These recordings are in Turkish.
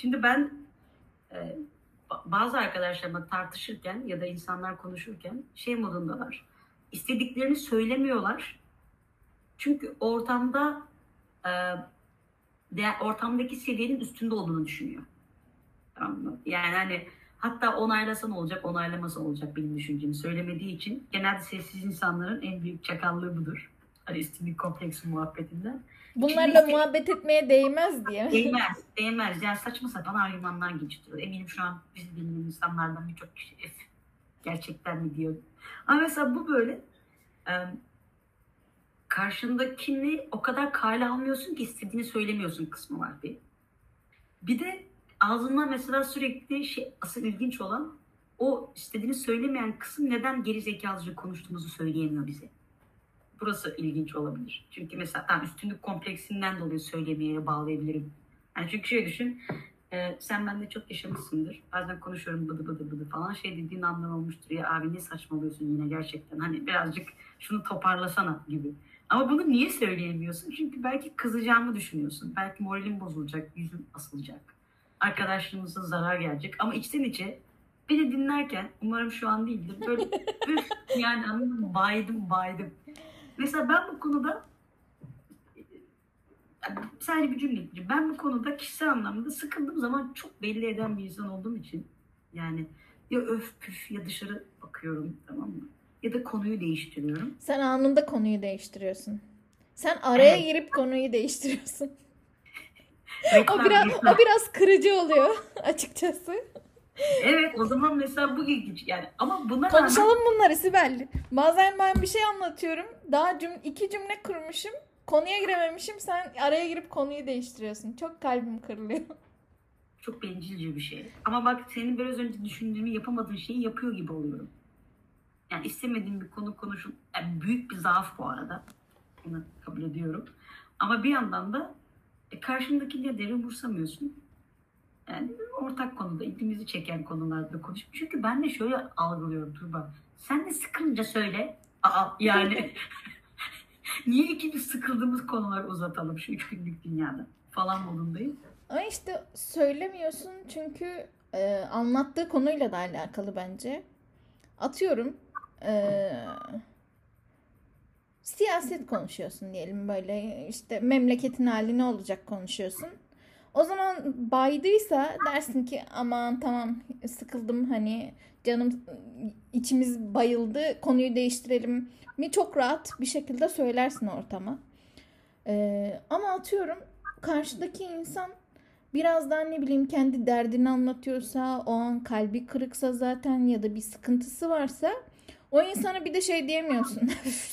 Şimdi ben e, bazı arkadaşlarımla tartışırken ya da insanlar konuşurken şey modundalar. İstediklerini söylemiyorlar. Çünkü ortamda e, de, ortamdaki seviyenin üstünde olduğunu düşünüyor. Yani hani hatta onaylasa ne olacak, onaylamasa olacak benim düşüncemi söylemediği için genelde sessiz insanların en büyük çakallığı budur. Hani üstünlük kompleksi muhabbetinden. Bunlarla muhabbet etmeye değmez diye. Değmez, değmez. Yani saçma sapan argümanlar geçtiriyor. Eminim şu an bizi dinleyen insanlardan birçok kişi F, gerçekten mi diyor. Ama mesela bu böyle e, karşındakini o kadar kale almıyorsun ki istediğini söylemiyorsun kısmı var bir. Bir de ağzından mesela sürekli şey asıl ilginç olan o istediğini söylemeyen kısım neden geri zekalıca konuştuğumuzu söyleyemiyor bize. Burası ilginç olabilir. Çünkü mesela tam üstünlük kompleksinden dolayı söylemeye bağlayabilirim. Yani çünkü şöyle düşün, e, sen bende çok yaşamışsındır. Bazen konuşuyorum bıdı bıdı bıdı falan şey dediğin anlar olmuştur. Ya abi ne saçmalıyorsun yine gerçekten. Hani birazcık şunu toparlasana gibi. Ama bunu niye söyleyemiyorsun? Çünkü belki kızacağımı düşünüyorsun. Belki moralim bozulacak, yüzüm asılacak. Arkadaşlığımıza zarar gelecek. Ama içten içe beni dinlerken, umarım şu an değildir, böyle üf yani anladın mı? Baydım baydım. Mesela ben bu konuda sadece bir cümle. Ben bu konuda kişisel anlamda sıkıldığım zaman çok belli eden bir insan olduğum için yani ya öf püf ya dışarı bakıyorum tamam mı? Ya da konuyu değiştiriyorum. Sen anında konuyu değiştiriyorsun. Sen araya Evet. girip konuyu değiştiriyorsun. O biraz o biraz kırıcı oluyor açıkçası. Evet o zaman mesela bu ilginç yani ama buna rağmen Konuşalım bunları Sibel. Bazen ben bir şey anlatıyorum. Daha cüm iki cümle kurmuşum. Konuya girememişim. Sen araya girip konuyu değiştiriyorsun. Çok kalbim kırılıyor. çok bencilce bir şey. Ama bak senin biraz önce düşündüğümü yapamadığın şeyi yapıyor gibi oluyorum. Yani istemediğim bir konu konuşun. Yani büyük bir zaaf bu arada. Bunu kabul ediyorum. Ama bir yandan da e, karşındaki nedeni umursamıyorsun. Yani ortak konuda ilgimizi çeken konularda konuş. Çünkü ben de şöyle algılıyorum Tuğba. Sen de sıkılınca söyle. Aa yani niye ikimiz sıkıldığımız konuları uzatalım şu üç günlük dünyada falan modundayım. Ama işte söylemiyorsun çünkü e, anlattığı konuyla da alakalı bence. Atıyorum e, siyaset konuşuyorsun diyelim böyle işte memleketin hali ne olacak konuşuyorsun. O zaman baydıysa dersin ki aman tamam sıkıldım hani canım içimiz bayıldı konuyu değiştirelim mi çok rahat bir şekilde söylersin ortama. E, ama atıyorum karşıdaki insan birazdan ne bileyim kendi derdini anlatıyorsa, o an kalbi kırıksa zaten ya da bir sıkıntısı varsa o insana bir de şey diyemiyorsun.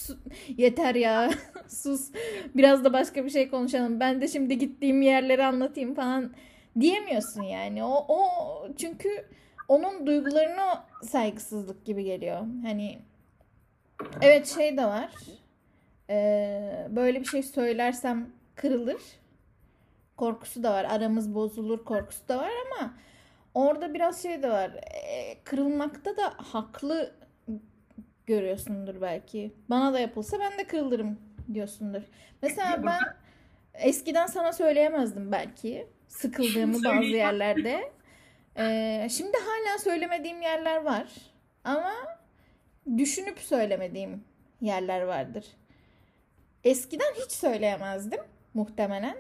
Yeter ya sus biraz da başka bir şey konuşalım. Ben de şimdi gittiğim yerleri anlatayım falan diyemiyorsun yani. O, o çünkü onun duygularına saygısızlık gibi geliyor. Hani evet şey de var. Ee, böyle bir şey söylersem kırılır korkusu da var. Aramız bozulur korkusu da var ama orada biraz şey de var. E, kırılmakta da haklı görüyorsundur belki. Bana da yapılsa ben de kırılırım diyorsundur. Mesela ben eskiden sana söyleyemezdim belki. Sıkıldığımı bazı yerlerde. Ee, şimdi hala söylemediğim yerler var. Ama düşünüp söylemediğim yerler vardır. Eskiden hiç söyleyemezdim muhtemelen.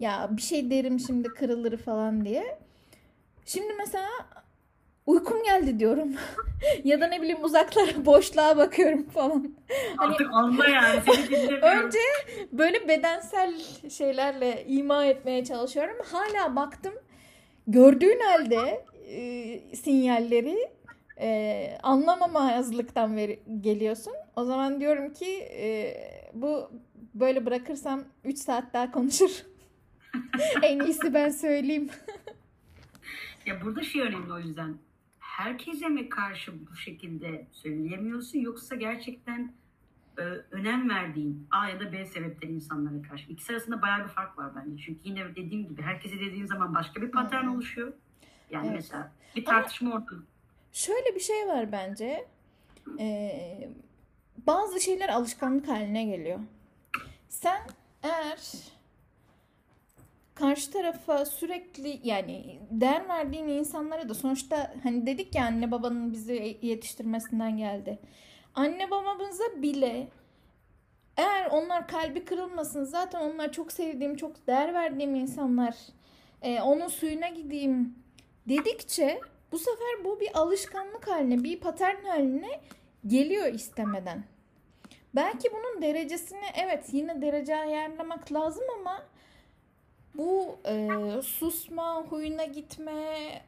Ya bir şey derim şimdi kırılır falan diye. Şimdi mesela uykum geldi diyorum. ya da ne bileyim uzaklara boşluğa bakıyorum falan. Hani Artık anla yani seni dinlemiyorum. önce böyle bedensel şeylerle ima etmeye çalışıyorum. Hala baktım gördüğün halde e, sinyalleri e, anlamamazlıktan veri- geliyorsun. O zaman diyorum ki e, bu böyle bırakırsam 3 saat daha konuşur. en iyisi ben söyleyeyim. Ya burada şey önemli o yüzden. Herkese mi karşı bu şekilde söyleyemiyorsun yoksa gerçekten e, önem verdiğin A ya da B sebepten insanlara karşı. İkisi arasında bayağı bir fark var bence. Çünkü yine dediğim gibi herkese dediğin zaman başka bir patern Hı. oluşuyor. Yani Evet. mesela bir tartışma ortamı. Şöyle bir şey var bence. Ee, bazı şeyler alışkanlık haline geliyor. Sen eğer karşı tarafa sürekli yani değer verdiğin insanlara da sonuçta hani dedik ya anne babanın bizi yetiştirmesinden geldi. Anne babamıza bile eğer onlar kalbi kırılmasın zaten onlar çok sevdiğim çok değer verdiğim insanlar e, onun suyuna gideyim dedikçe bu sefer bu bir alışkanlık haline bir patern haline geliyor istemeden. Belki bunun derecesini evet yine derece ayarlamak lazım ama bu e, susma, huyuna gitme,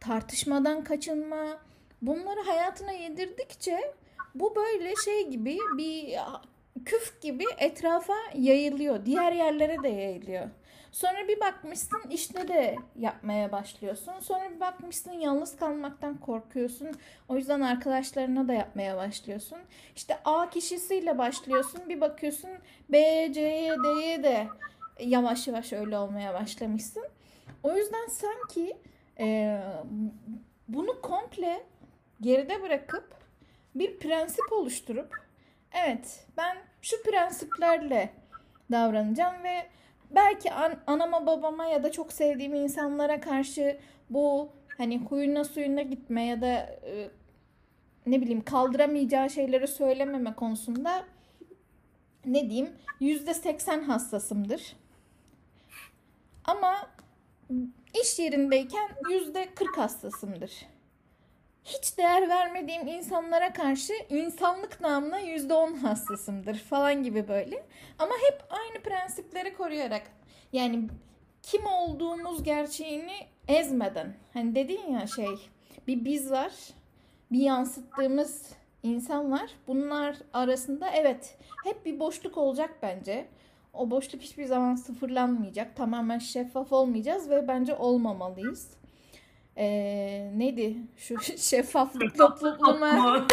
tartışmadan kaçınma bunları hayatına yedirdikçe bu böyle şey gibi bir küf gibi etrafa yayılıyor. Diğer yerlere de yayılıyor. Sonra bir bakmışsın işte de yapmaya başlıyorsun. Sonra bir bakmışsın yalnız kalmaktan korkuyorsun. O yüzden arkadaşlarına da yapmaya başlıyorsun. İşte A kişisiyle başlıyorsun. Bir bakıyorsun B, C'ye, D'ye de yavaş yavaş öyle olmaya başlamışsın. O yüzden sanki e, bunu komple geride bırakıp bir prensip oluşturup evet ben şu prensiplerle davranacağım ve belki an, anama babama ya da çok sevdiğim insanlara karşı bu hani huyuna suyuna gitme ya da e, ne bileyim kaldıramayacağı şeyleri söylememe konusunda ne diyeyim yüzde seksen hassasımdır. Ama iş yerindeyken yüzde kırk hassasımdır. Hiç değer vermediğim insanlara karşı insanlık namına yüzde on hassasımdır falan gibi böyle. Ama hep aynı prensipleri koruyarak yani kim olduğumuz gerçeğini ezmeden. Hani dedin ya şey bir biz var bir yansıttığımız insan var. Bunlar arasında evet hep bir boşluk olacak bence. O boşluk hiçbir zaman sıfırlanmayacak. Tamamen şeffaf olmayacağız ve bence olmamalıyız. Ee, neydi şu şeffaflık topluluğuna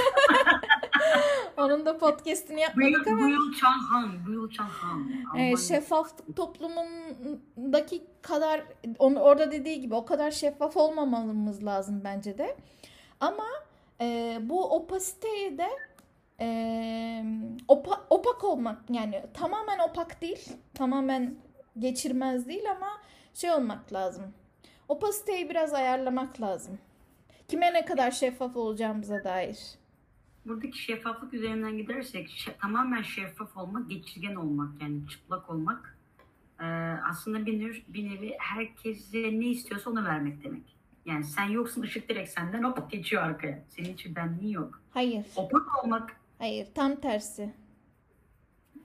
onun da podcastini yapmadık ama Buyul Chanhan, Buyul Chanhan. e, şeffaflık toplumundaki kadar onu orada dediği gibi o kadar şeffaf olmamamız lazım bence de. Ama e, bu opasiteyi de e, opa, opak olmak yani tamamen opak değil, tamamen geçirmez değil ama şey olmak lazım. Opasiteyi biraz ayarlamak lazım. Kime ne kadar şeffaf olacağımıza dair. Buradaki şeffaflık üzerinden gidersek şe- tamamen şeffaf olmak, geçirgen olmak yani çıplak olmak e, aslında bir nevi, bir nevi herkese ne istiyorsa onu vermek demek. Yani sen yoksun ışık direkt senden hop geçiyor arkaya. Senin için benliğin yok. Hayır. Opak olmak Hayır, tam tersi.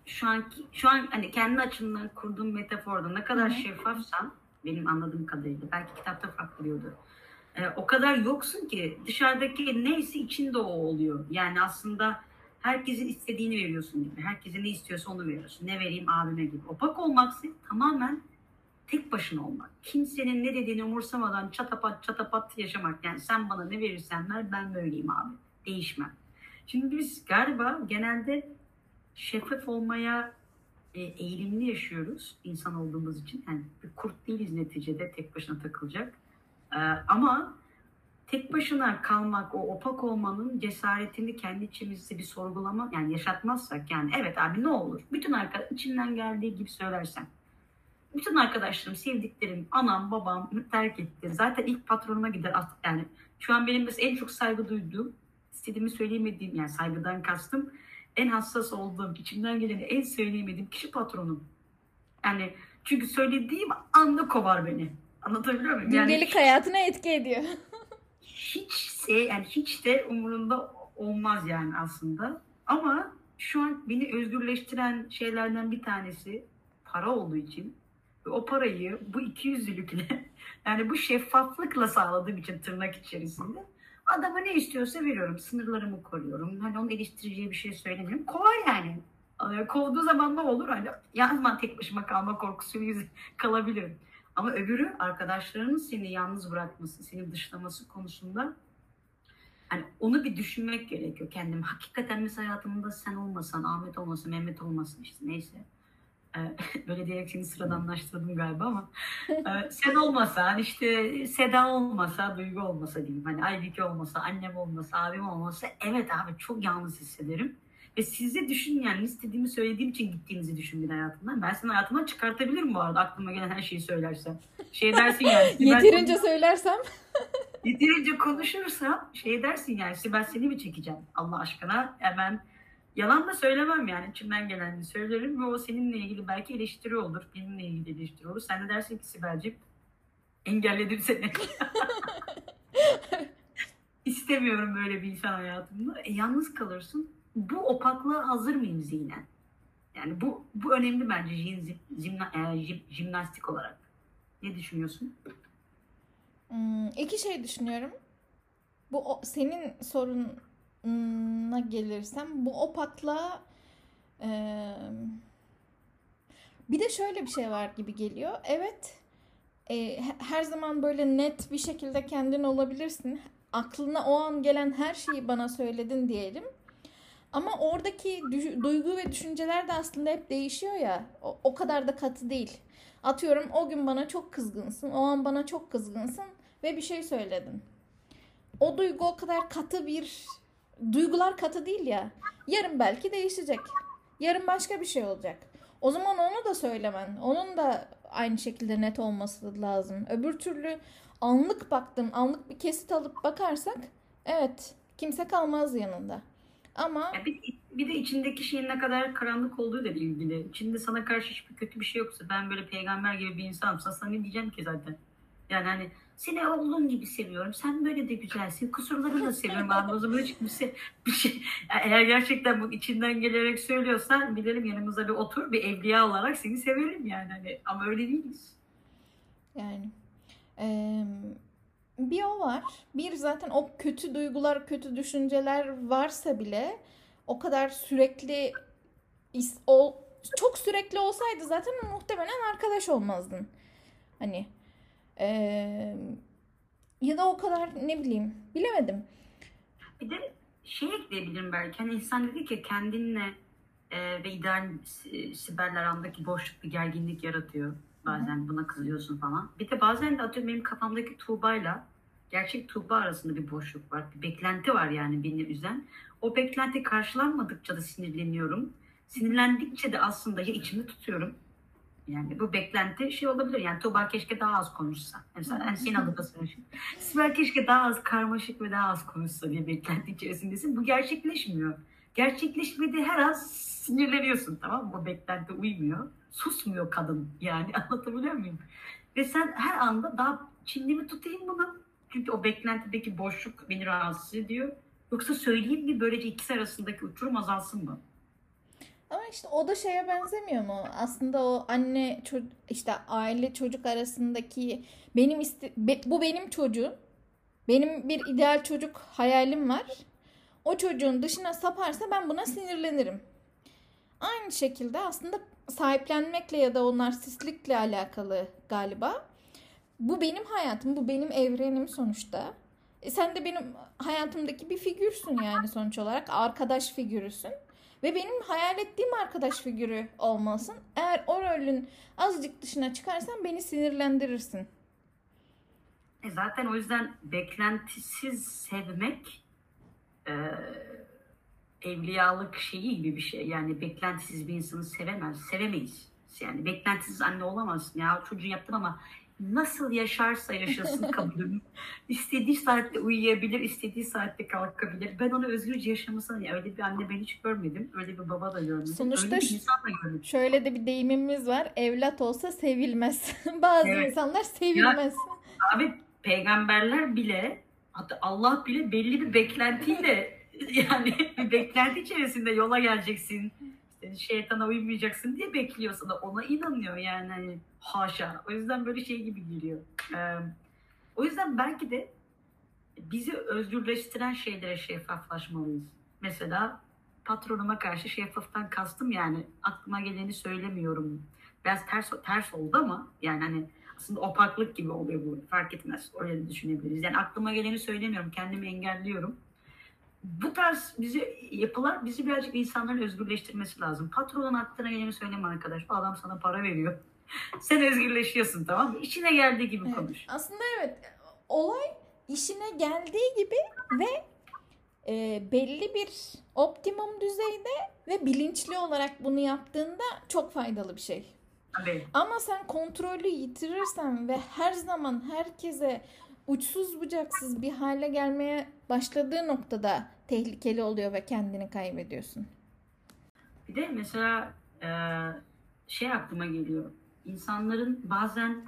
şu anki şu an hani kendi açımdan kurduğum metaforda ne kadar Hı hı. şeffafsan benim anladığım kadarıyla belki kitapta farklı diyordu. Ee, o kadar yoksun ki dışarıdaki neyse içinde o oluyor. Yani aslında herkesin istediğini veriyorsun gibi. Herkese ne istiyorsa onu veriyorsun. Ne vereyim abime gibi. Opak olmaksa tamamen tek başına olmak. Kimsenin ne dediğini umursamadan çatapat çatapat yaşamak. Yani sen bana ne verirsen ver ben böyleyim abi. Değişmem. Şimdi biz galiba genelde şeffaf olmaya e, eğilimli yaşıyoruz insan olduğumuz için. Yani bir kurt değiliz neticede tek başına takılacak. E, ama tek başına kalmak, o opak olmanın cesaretini kendi içimizde bir sorgulama, yani yaşatmazsak yani evet abi ne olur, bütün arkadaş içimden geldiği gibi söylersen. Bütün arkadaşlarım, sevdiklerim, anam, babam terk etti. Zaten ilk patronuma gider. Yani şu an benim en çok saygı duyduğum, istediğimi söyleyemediğim, yani saygıdan kastım, en hassas olduğum, içimden geleni en söyleyemediğim kişi patronum. Yani çünkü söylediğim anda kovar beni. Anlatabiliyor muyum? Yani Gündelik hayatına etki ediyor. hiç yani hiç de umurunda olmaz yani aslında. Ama şu an beni özgürleştiren şeylerden bir tanesi para olduğu için ve o parayı bu ikiyüzlülükle yani bu şeffaflıkla sağladığım için tırnak içerisinde adama ne istiyorsa veriyorum. Sınırlarımı koruyorum. Hani onun eleştireceği bir şey söylemiyorum. Kovar yani. Ee, Kovduğu zaman ne olur? Hani yazman tek başıma kalma korkusu yüzü kalabilirim. Ama öbürü arkadaşlarının seni yalnız bırakması, seni dışlaması konusunda hani onu bir düşünmek gerekiyor kendim. Hakikaten mesela hayatımda sen olmasan, Ahmet olmasa, Mehmet olmasın işte neyse. Ee, böyle diyerek seni sıradanlaştırdım galiba ama ee, sen olmasan işte Seda olmasa, Duygu olmasa diyeyim. Hani Aybike olmasa, annem olmasa, abim olmasa evet abi çok yalnız hissederim. Ve sizi düşün yani istediğimi söylediğim için gittiğinizi düşündün hayatımdan. Ben seni hayatımdan çıkartabilirim bu arada aklıma gelen her şeyi söylersem. Şey dersin yani. Yeterince söylersem Yeterince konuşursam şey dersin yani Sibel seni mi çekeceğim Allah aşkına hemen yalan da söylemem yani. İçimden geleni söylerim ve o seninle ilgili belki eleştiri olur benimle ilgili eleştiri olur. Sen de dersin ki Sibel'cim engelledim seni. İstemiyorum böyle bir insan hayatımda. E, yalnız kalırsın. Bu opaklığa hazır mıyım zihnen? Yani bu bu önemli bence jim, jimna, e, jim- jimnastik olarak. Ne düşünüyorsun? Hmm, iki şey düşünüyorum. Bu o- senin sorununa gelirsem bu opakla bir de şöyle bir şey var gibi geliyor. Evet e, he- her zaman böyle net bir şekilde kendin olabilirsin. Aklına o an gelen her şeyi bana söyledin diyelim. Ama oradaki duygu ve düşünceler de aslında hep değişiyor ya. O, o kadar da katı değil. Atıyorum o gün bana çok kızgınsın. O an bana çok kızgınsın ve bir şey söyledin. O duygu o kadar katı bir duygular katı değil ya. Yarın belki değişecek. Yarın başka bir şey olacak. O zaman onu da söylemen, onun da aynı şekilde net olması lazım. Öbür türlü anlık baktım, anlık bir kesit alıp bakarsak evet kimse kalmaz yanında. Ama bir, bir de içindeki şeyin ne kadar karanlık olduğu da ilgili. İçinde sana karşı hiçbir kötü bir şey yoksa ben böyle peygamber gibi bir insanımsa sana ne diyeceğim ki zaten. Yani hani seni olduğun gibi seviyorum. Sen böyle de güzelsin. Kusurlarını da seviyorum. O zaman hiç şey, bir şey eğer gerçekten bu içinden gelerek söylüyorsan bilelim yanımıza bir otur bir evliya olarak seni severim yani. Hani, ama öyle değiliz. Yani eee, bir o var. Bir zaten o kötü duygular, kötü düşünceler varsa bile o kadar sürekli is- ol, çok sürekli olsaydı zaten muhtemelen arkadaş olmazdın. Hani eee, ya da o kadar ne bileyim bilemedim. Bir de şey ekleyebilirim belki. Hani insan dedi ki kendinle e, ve ideal si- siberler arasındaki boşluk bir gerginlik yaratıyor. Bazen buna kızıyorsun falan. Bir de bazen de atıyorum benim kafamdaki Tuğba'yla gerçek Tuğba arasında bir boşluk var. Bir beklenti var yani beni üzen. O beklenti karşılanmadıkça da sinirleniyorum. Sinirlendikçe de aslında ya içimde tutuyorum. Yani bu beklenti şey olabilir. Yani Tuğba keşke daha az konuşsa. Mesela yani senin söyleyeyim. Sibel keşke daha az karmaşık ve daha az konuşsa diye beklenti içerisindesin. Bu gerçekleşmiyor. Gerçekleşmediği her an sinirleniyorsun tamam mı? Bu beklenti uymuyor. Susmuyor kadın yani anlatabiliyor muyum? Ve sen her anda daha şimdi mi tutayım bunu? Çünkü o beklentideki boşluk beni rahatsız ediyor. Yoksa söyleyeyim mi böylece ikisi arasındaki uçurum azalsın mı? Ama işte o da şeye benzemiyor mu? Aslında o anne çocuk işte aile çocuk arasındaki benim iste be- bu benim çocuğum. Benim bir ideal çocuk hayalim var. O çocuğun dışına saparsa ben buna sinirlenirim. Aynı şekilde aslında sahiplenmekle ya da o narsistlikle alakalı galiba. Bu benim hayatım, bu benim evrenim sonuçta. E sen de benim hayatımdaki bir figürsün yani sonuç olarak. Arkadaş figürüsün. Ve benim hayal ettiğim arkadaş figürü olmalısın. Eğer o rolün azıcık dışına çıkarsan beni sinirlendirirsin. E zaten o yüzden beklentisiz sevmek e, evliyalık şeyi gibi bir şey. Yani beklentisiz bir insanı sevemez, sevemeyiz. Yani beklentisiz anne olamazsın. Ya çocuğu yaptım ama nasıl yaşarsa yaşasın kabulüm. İstediği saatte uyuyabilir, istediği saatte kalkabilir. Ben onu özgürce yaşamasını, ya öyle bir anne ben hiç görmedim. Öyle bir baba da görmedim. Sonuçta öyle bir insan da görmedim. Şöyle de bir deyimimiz var. Evlat olsa sevilmez. Bazı Evet. insanlar sevilmez. Abi peygamberler bile hatta Allah bile belli bir beklentiyle yani bir beklenti içerisinde yola geleceksin. İşte şeytana uymayacaksın diye bekliyor sana. Ona inanıyor yani hani haşa. O yüzden böyle şey gibi geliyor. Ee, o yüzden belki de bizi özgürleştiren şeylere şeffaflaşmalıyız. Mesela patronuma karşı şeffaftan kastım yani aklıma geleni söylemiyorum. Biraz ters ters oldu ama yani hani aslında opaklık gibi oluyor bu. Fark etmez. Öyle düşünebiliriz. Yani aklıma geleni söylemiyorum. Kendimi engelliyorum. Bu tarz bizi yapılar bizi birazcık insanların özgürleştirmesi lazım. Patronun aklına geleni söyleme arkadaş. Bu adam sana para veriyor. Sen özgürleşiyorsun tamam mı? İçine geldiği gibi Evet. konuş. Aslında evet olay işine geldiği gibi ve e, belli bir optimum düzeyde ve bilinçli olarak bunu yaptığında çok faydalı bir şey. Tabii. Ama sen kontrolü yitirirsen ve her zaman herkese uçsuz bucaksız bir hale gelmeye başladığı noktada tehlikeli oluyor ve kendini kaybediyorsun. Bir de mesela e, şey aklıma geliyor. İnsanların bazen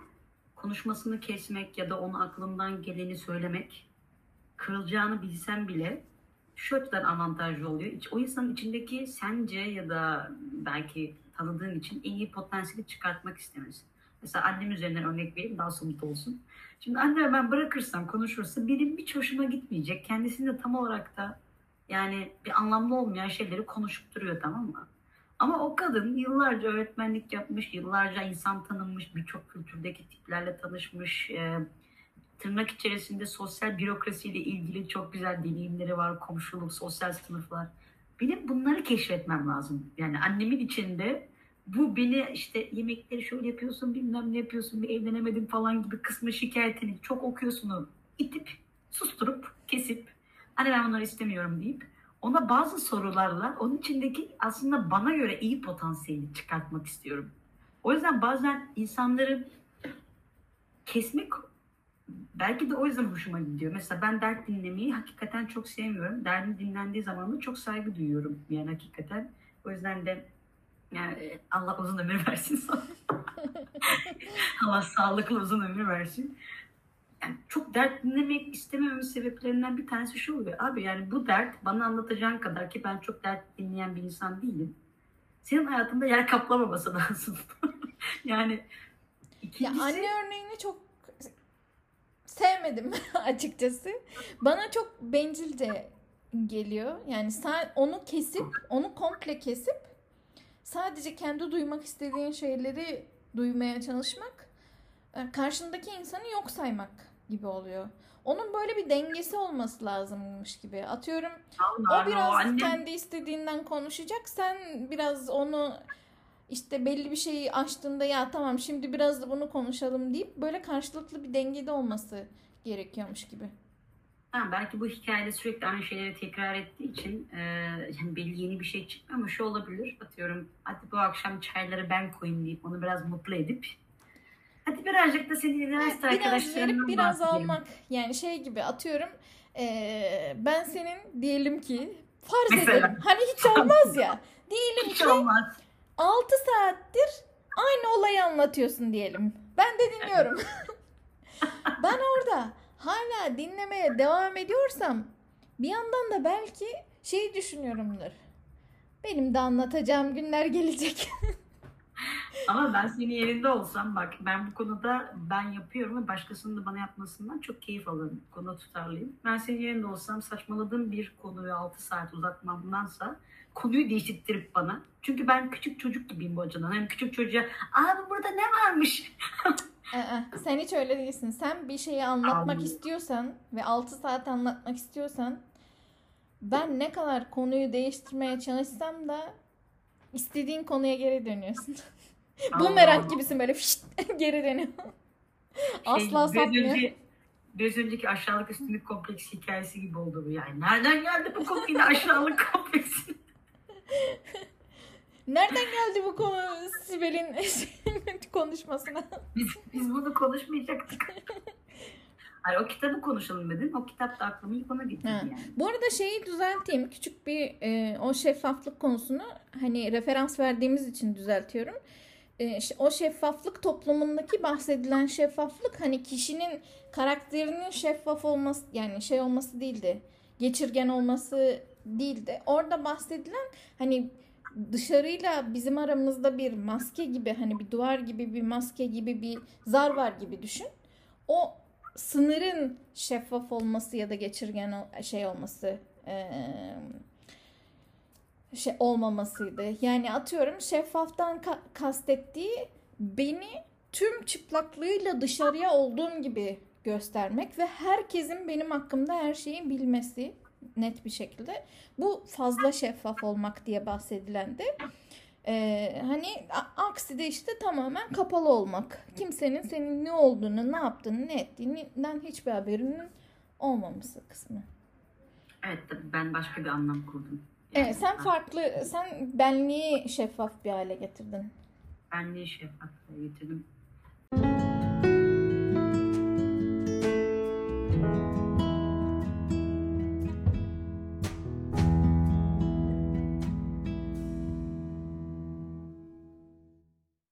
konuşmasını kesmek ya da onu aklından geleni söylemek kırılacağını bilsen bile şu açıdan avantajlı oluyor. O insanın içindeki sence ya da belki tanıdığın için en iyi potansiyeli çıkartmak istemesi. Mesela annem üzerinden örnek vereyim daha somut olsun. Şimdi anneme ben bırakırsam konuşursa benim hiç hoşuma gitmeyecek. Kendisinde tam olarak da yani bir anlamlı olmayan şeyleri konuşup duruyor tamam mı? Ama o kadın yıllarca öğretmenlik yapmış, yıllarca insan tanınmış, birçok kültürdeki tiplerle tanışmış, e, tırnak içerisinde sosyal bürokrasiyle ilgili çok güzel deneyimleri var, komşuluk, sosyal sınıflar. Benim bunları keşfetmem lazım. Yani annemin içinde bu beni işte yemekleri şöyle yapıyorsun, bilmem ne yapıyorsun, bir evlenemedim falan gibi kısmı şikayetini çok okuyorsun itip, susturup, kesip, hani ben bunları istemiyorum deyip ona bazı sorularla onun içindeki aslında bana göre iyi potansiyeli çıkartmak istiyorum. O yüzden bazen insanları kesmek belki de o yüzden hoşuma gidiyor. Mesela ben dert dinlemeyi hakikaten çok sevmiyorum. Derdim dinlendiği zaman da çok saygı duyuyorum yani hakikaten. O yüzden de yani Allah uzun ömür versin sana. Allah sağlıklı uzun ömür versin. Yani çok dert dinlemek istemememin sebeplerinden bir tanesi şu oluyor. Abi yani bu dert bana anlatacağın kadar ki ben çok dert dinleyen bir insan değilim. Senin hayatında yer kaplamaması lazım. yani Ya ikincisi... anne örneğini çok sevmedim açıkçası. Bana çok bencilce geliyor. Yani sen onu kesip, onu komple kesip sadece kendi duymak istediğin şeyleri duymaya çalışmak e, karşındaki insanı yok saymak gibi oluyor. Onun böyle bir dengesi olması lazımmış gibi. Atıyorum Allah o biraz annem- kendi istediğinden konuşacak. Sen biraz onu işte belli bir şeyi açtığında ya tamam şimdi biraz da bunu konuşalım deyip böyle karşılıklı bir dengede olması gerekiyormuş gibi. Tamam, belki bu hikayede sürekli aynı şeyleri tekrar ettiği için e, yani belli yeni bir şey çıkmıyor ama şu olabilir. Atıyorum hadi bu akşam çayları ben koyayım deyip onu biraz mutlu edip hadi birazcık da senin üniversite Biraz arkadaşlarından biraz bahsedelim. almak yani şey gibi atıyorum eee, ben senin diyelim ki farz Mesela. edelim hani hiç olmaz ya diyelim Hiç ki olmaz. 6 saattir aynı olayı anlatıyorsun diyelim. Ben de dinliyorum. ben orada hala dinlemeye devam ediyorsam bir yandan da belki şey düşünüyorumdur. Benim de anlatacağım günler gelecek. Ama ben senin yerinde olsam bak ben bu konuda ben yapıyorum ve başkasının da bana yapmasından çok keyif alırım. Bu konuda tutarlıyım. Ben senin yerinde olsam saçmaladığım bir konuyu 6 saat uzatmamdansa konuyu değiştirip bana. Çünkü ben küçük çocuk gibiyim bu açıdan. Hem küçük çocuğa abi burada ne varmış? Aa, sen hiç öyle değilsin. Sen bir şeyi anlatmak Anladım. istiyorsan ve 6 saat anlatmak istiyorsan ben ne kadar konuyu değiştirmeye çalışsam da istediğin konuya geri dönüyorsun. Bumerang Allah. gibisin böyle fişt, geri dönüyor. Asla Şey, biraz sapmıyor. önce- Biraz önceki aşağılık üstünlük kompleksi hikayesi gibi oldu bu yani. Nereden geldi bu konu yine aşağılık kompleksi? Nereden geldi bu konu Sibel'in konuşmasına? Biz, biz bunu konuşmayacaktık. Hayır o kitabı konuşalım dedim. O kitap da aklıma ilk ona getirdi yani. Bu arada şeyi düzelteyim. Küçük bir e, o şeffaflık konusunu hani referans verdiğimiz için düzeltiyorum. E, o şeffaflık toplumundaki bahsedilen şeffaflık hani kişinin karakterinin şeffaf olması yani şey olması değildi. Geçirgen olması değildi. Orada bahsedilen hani dışarıyla bizim aramızda bir maske gibi hani bir duvar gibi bir maske gibi bir zar var gibi düşün. O sınırın şeffaf olması ya da geçirgen şey olması şey olmamasıydı. Yani atıyorum şeffaftan ka- kastettiği beni tüm çıplaklığıyla dışarıya olduğum gibi göstermek ve herkesin benim hakkımda her şeyi bilmesi net bir şekilde. Bu fazla şeffaf olmak diye bahsedilendi. Ee, hani aksi de işte tamamen kapalı olmak. Kimsenin senin ne olduğunu, ne yaptığını, ne ettiğinden hiçbir haberinin olmaması kısmı. Evet ben başka bir anlam kurdum. Evet, sen farklı, sen benliği şeffaf bir hale getirdin. Ben de şeffaflığa getirdim.